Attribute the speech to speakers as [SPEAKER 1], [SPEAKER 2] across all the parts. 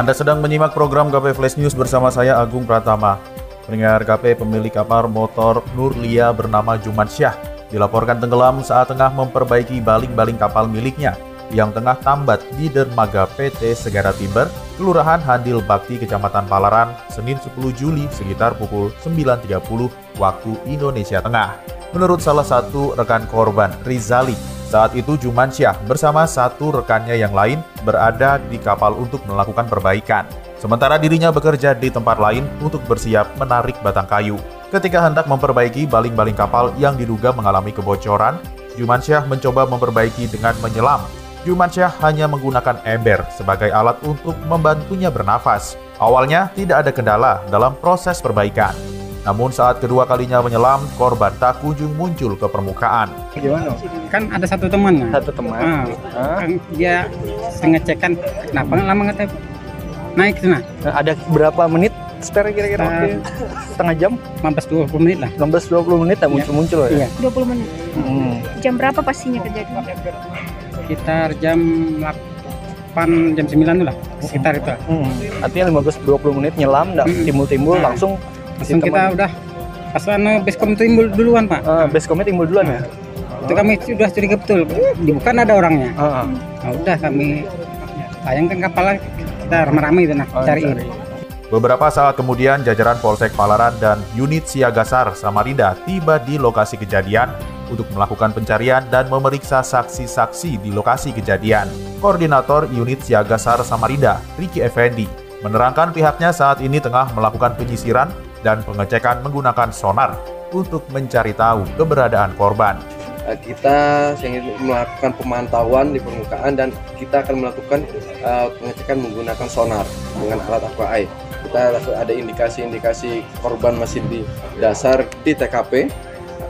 [SPEAKER 1] Anda sedang menyimak program KP Flash News bersama saya Agung Pratama. Pendengar KP pemilik kapal motor Nurlia bernama Juman Syah dilaporkan tenggelam saat tengah memperbaiki baling-baling kapal miliknya yang tengah tambat di dermaga PT Segara Timber, Kelurahan Handil Bakti, Kecamatan Palaran, Senin 10 Juli sekitar pukul 9.30 waktu Indonesia Tengah. Menurut salah satu rekan korban, Rizali, saat itu Jumansyah bersama satu rekannya yang lain berada di kapal untuk melakukan perbaikan. Sementara dirinya bekerja di tempat lain untuk bersiap menarik batang kayu. Ketika hendak memperbaiki baling-baling kapal yang diduga mengalami kebocoran, Jumansyah mencoba memperbaiki dengan menyelam Jumansyah hanya menggunakan ember sebagai alat untuk membantunya bernafas. Awalnya tidak ada kendala dalam proses perbaikan. Namun saat kedua kalinya menyelam, korban tak kunjung muncul ke permukaan.
[SPEAKER 2] Gimana? Kan ada satu teman.
[SPEAKER 3] Satu teman.
[SPEAKER 2] Ah, kan dia ngecekan kenapa nggak lama nggak naik sana.
[SPEAKER 3] Ada berapa menit spare kira-kira waktu? Setengah jam?
[SPEAKER 2] 15 20 menit lah.
[SPEAKER 3] 15 20 menit tak muncul-muncul ya?
[SPEAKER 2] Iya.
[SPEAKER 4] 20 menit.
[SPEAKER 3] Hmm.
[SPEAKER 4] Jam berapa pastinya kejadian?
[SPEAKER 2] Sekitar jam 8 jam 9 itu lah. Sekitar itu.
[SPEAKER 3] Hmm. Artinya 15 20 menit nyelam enggak
[SPEAKER 2] Hmm.
[SPEAKER 3] timbul-timbul
[SPEAKER 2] Nah.
[SPEAKER 3] langsung
[SPEAKER 2] Langsung kita udah pas anu basecamp timbul duluan pak.
[SPEAKER 3] Ah, basecamp timbul duluan ya?
[SPEAKER 2] Itu kami sudah curiga betul. Bukan ada orangnya.
[SPEAKER 3] Ah, ah.
[SPEAKER 2] Nah, udah kami layangkan kapalnya kita ramai-ramai itu nah
[SPEAKER 3] Oh,
[SPEAKER 2] cariin.
[SPEAKER 3] cari.
[SPEAKER 1] Beberapa saat kemudian jajaran Polsek Palaran dan unit Siagasar Samarinda tiba di lokasi kejadian untuk melakukan pencarian dan memeriksa saksi-saksi di lokasi kejadian. Koordinator unit Siagasar Samarinda, Riki Effendi, menerangkan pihaknya saat ini tengah melakukan penyisiran dan pengecekan menggunakan sonar untuk mencari tahu keberadaan korban.
[SPEAKER 5] Eh, kita melakukan pemantauan di permukaan dan kita akan melakukan eh, pengecekan menggunakan sonar dengan alat eye. Kita ada indikasi-indikasi korban masih di dasar di TKP.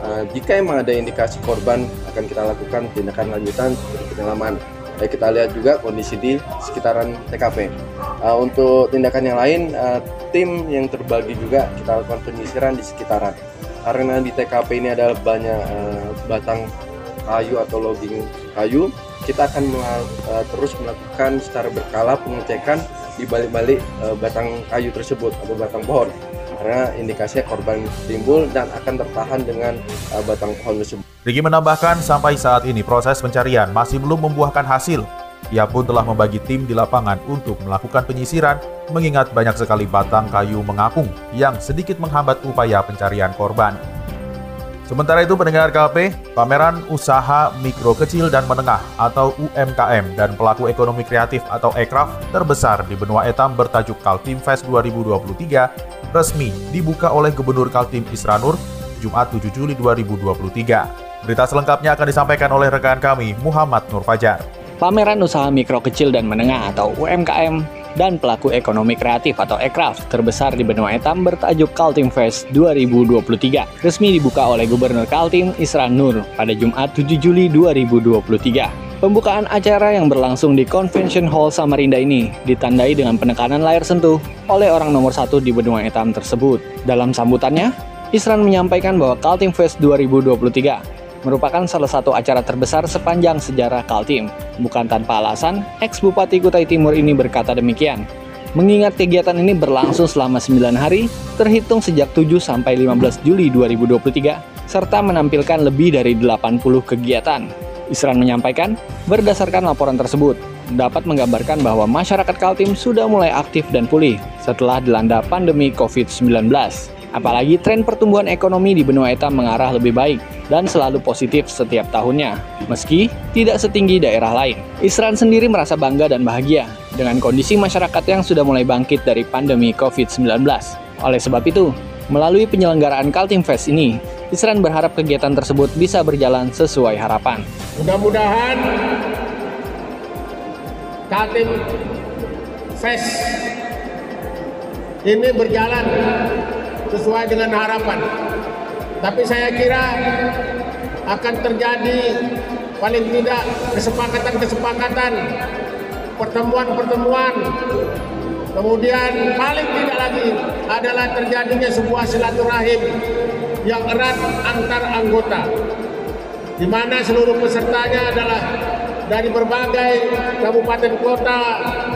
[SPEAKER 5] Eh, jika emang ada indikasi korban akan kita lakukan tindakan lanjutan seperti penyelaman. Eh, kita lihat juga kondisi di sekitaran TKP. Eh, untuk tindakan yang lain, eh, tim yang terbagi juga kita lakukan penyisiran di sekitaran karena di TKP ini ada banyak eh, batang kayu atau logging kayu, kita akan eh, terus melakukan secara berkala pengecekan di balik-balik eh, batang kayu tersebut atau batang pohon karena indikasinya korban timbul dan akan tertahan dengan eh, batang pohon tersebut.
[SPEAKER 1] Riki menambahkan sampai saat ini proses pencarian masih belum membuahkan hasil. Ia pun telah membagi tim di lapangan untuk melakukan penyisiran mengingat banyak sekali batang kayu mengapung yang sedikit menghambat upaya pencarian korban. Sementara itu pendengar KP, pameran usaha mikro kecil dan menengah atau UMKM dan pelaku ekonomi kreatif atau ekraf terbesar di benua etam bertajuk Kaltim Fest 2023 resmi dibuka oleh Gubernur Kaltim Isranur Jumat 7 Juli 2023. Berita selengkapnya akan disampaikan oleh rekan kami Muhammad Nur Fajar.
[SPEAKER 6] Pameran Usaha Mikro Kecil dan Menengah atau UMKM dan Pelaku Ekonomi Kreatif atau EKRAF terbesar di benua etam bertajuk Kaltim Fest 2023 resmi dibuka oleh Gubernur Kaltim Isran Nur pada Jumat 7 Juli 2023. Pembukaan acara yang berlangsung di Convention Hall Samarinda ini ditandai dengan penekanan layar sentuh oleh orang nomor satu di benua etam tersebut. Dalam sambutannya, Isran menyampaikan bahwa Kaltim Fest 2023 merupakan salah satu acara terbesar sepanjang sejarah Kaltim. Bukan tanpa alasan, ex-Bupati Kutai Timur ini berkata demikian. Mengingat kegiatan ini berlangsung selama 9 hari, terhitung sejak 7 sampai 15 Juli 2023, serta menampilkan lebih dari 80 kegiatan. Isran menyampaikan, berdasarkan laporan tersebut, dapat menggambarkan bahwa masyarakat Kaltim sudah mulai aktif dan pulih setelah dilanda pandemi COVID-19. Apalagi tren pertumbuhan ekonomi di benua etam mengarah lebih baik dan selalu positif setiap tahunnya, meski tidak setinggi daerah lain. Isran sendiri merasa bangga dan bahagia dengan kondisi masyarakat yang sudah mulai bangkit dari pandemi COVID-19. Oleh sebab itu, melalui penyelenggaraan Kaltim Fest ini, Isran berharap kegiatan tersebut bisa berjalan sesuai harapan.
[SPEAKER 7] Mudah-mudahan Kaltim Fest ini berjalan sesuai dengan harapan. Tapi saya kira akan terjadi paling tidak kesepakatan-kesepakatan, pertemuan-pertemuan, kemudian paling tidak lagi adalah terjadinya sebuah silaturahim yang erat antar anggota, di mana seluruh pesertanya adalah dari berbagai kabupaten kota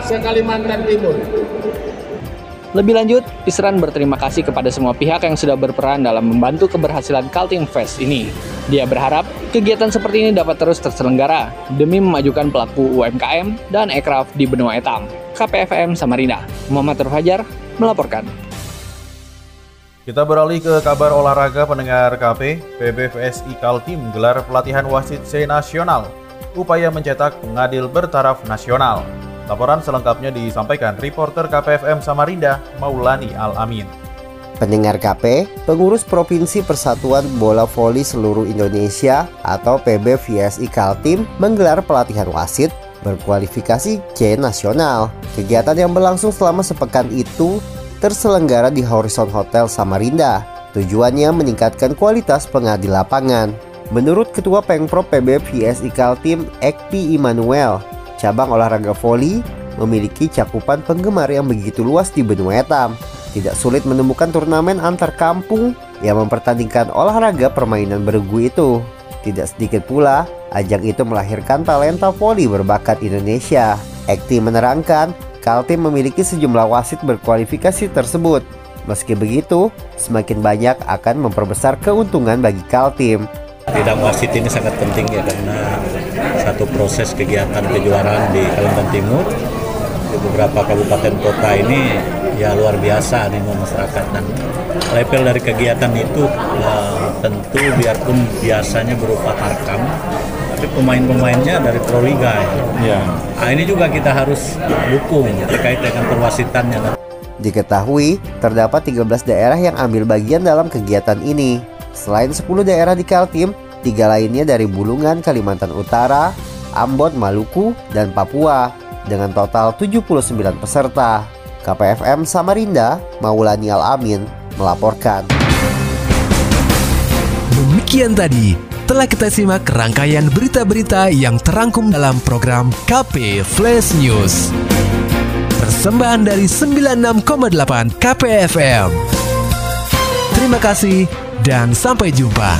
[SPEAKER 7] se-Kalimantan Timur.
[SPEAKER 6] Lebih lanjut, Isran berterima kasih kepada semua pihak yang sudah berperan dalam membantu keberhasilan Kaltim Fest ini. Dia berharap kegiatan seperti ini dapat terus terselenggara demi memajukan pelaku UMKM dan ekraf di benua etam. KPFM Samarinda, Muhammad Fajar melaporkan.
[SPEAKER 1] Kita beralih ke kabar olahraga pendengar KP, PBVSI Kaltim gelar pelatihan wasit C Nasional, upaya mencetak pengadil bertaraf nasional. Laporan selengkapnya disampaikan reporter KPFM Samarinda, Maulani Al-Amin.
[SPEAKER 8] Pendengar KP, pengurus Provinsi Persatuan Bola Voli Seluruh Indonesia atau PBVSI Kaltim menggelar pelatihan wasit berkualifikasi C nasional. Kegiatan yang berlangsung selama sepekan itu terselenggara di Horizon Hotel Samarinda. Tujuannya meningkatkan kualitas pengadil lapangan. Menurut Ketua Pengprov PB VSI Kaltim, Ekpi Immanuel, cabang olahraga voli memiliki cakupan penggemar yang begitu luas di benua etam. Tidak sulit menemukan turnamen antar kampung yang mempertandingkan olahraga permainan bergu itu. Tidak sedikit pula, ajang itu melahirkan talenta voli berbakat Indonesia. Ekti menerangkan, Kaltim memiliki sejumlah wasit berkualifikasi tersebut. Meski begitu, semakin banyak akan memperbesar keuntungan bagi Kaltim.
[SPEAKER 9] Bidang wasit ini sangat penting ya karena satu proses kegiatan kejuaraan di Kalimantan Timur di beberapa kabupaten kota ini ya luar biasa nih masyarakat dan level dari kegiatan itu uh, tentu biarpun biasanya berupa tarkam tapi pemain-pemainnya dari Proliga ya. ya. Nah, ini juga kita harus dukung terkait dengan perwasitannya.
[SPEAKER 8] Diketahui terdapat 13 daerah yang ambil bagian dalam kegiatan ini. Selain 10 daerah di Kaltim, tiga lainnya dari Bulungan, Kalimantan Utara, Ambon, Maluku, dan Papua dengan total 79 peserta. KPFM Samarinda, Maulani Al-Amin, melaporkan.
[SPEAKER 10] Demikian tadi telah kita simak rangkaian berita-berita yang terangkum dalam program KP Flash News. Persembahan dari 96,8 KPFM. Terima kasih dan sampai jumpa.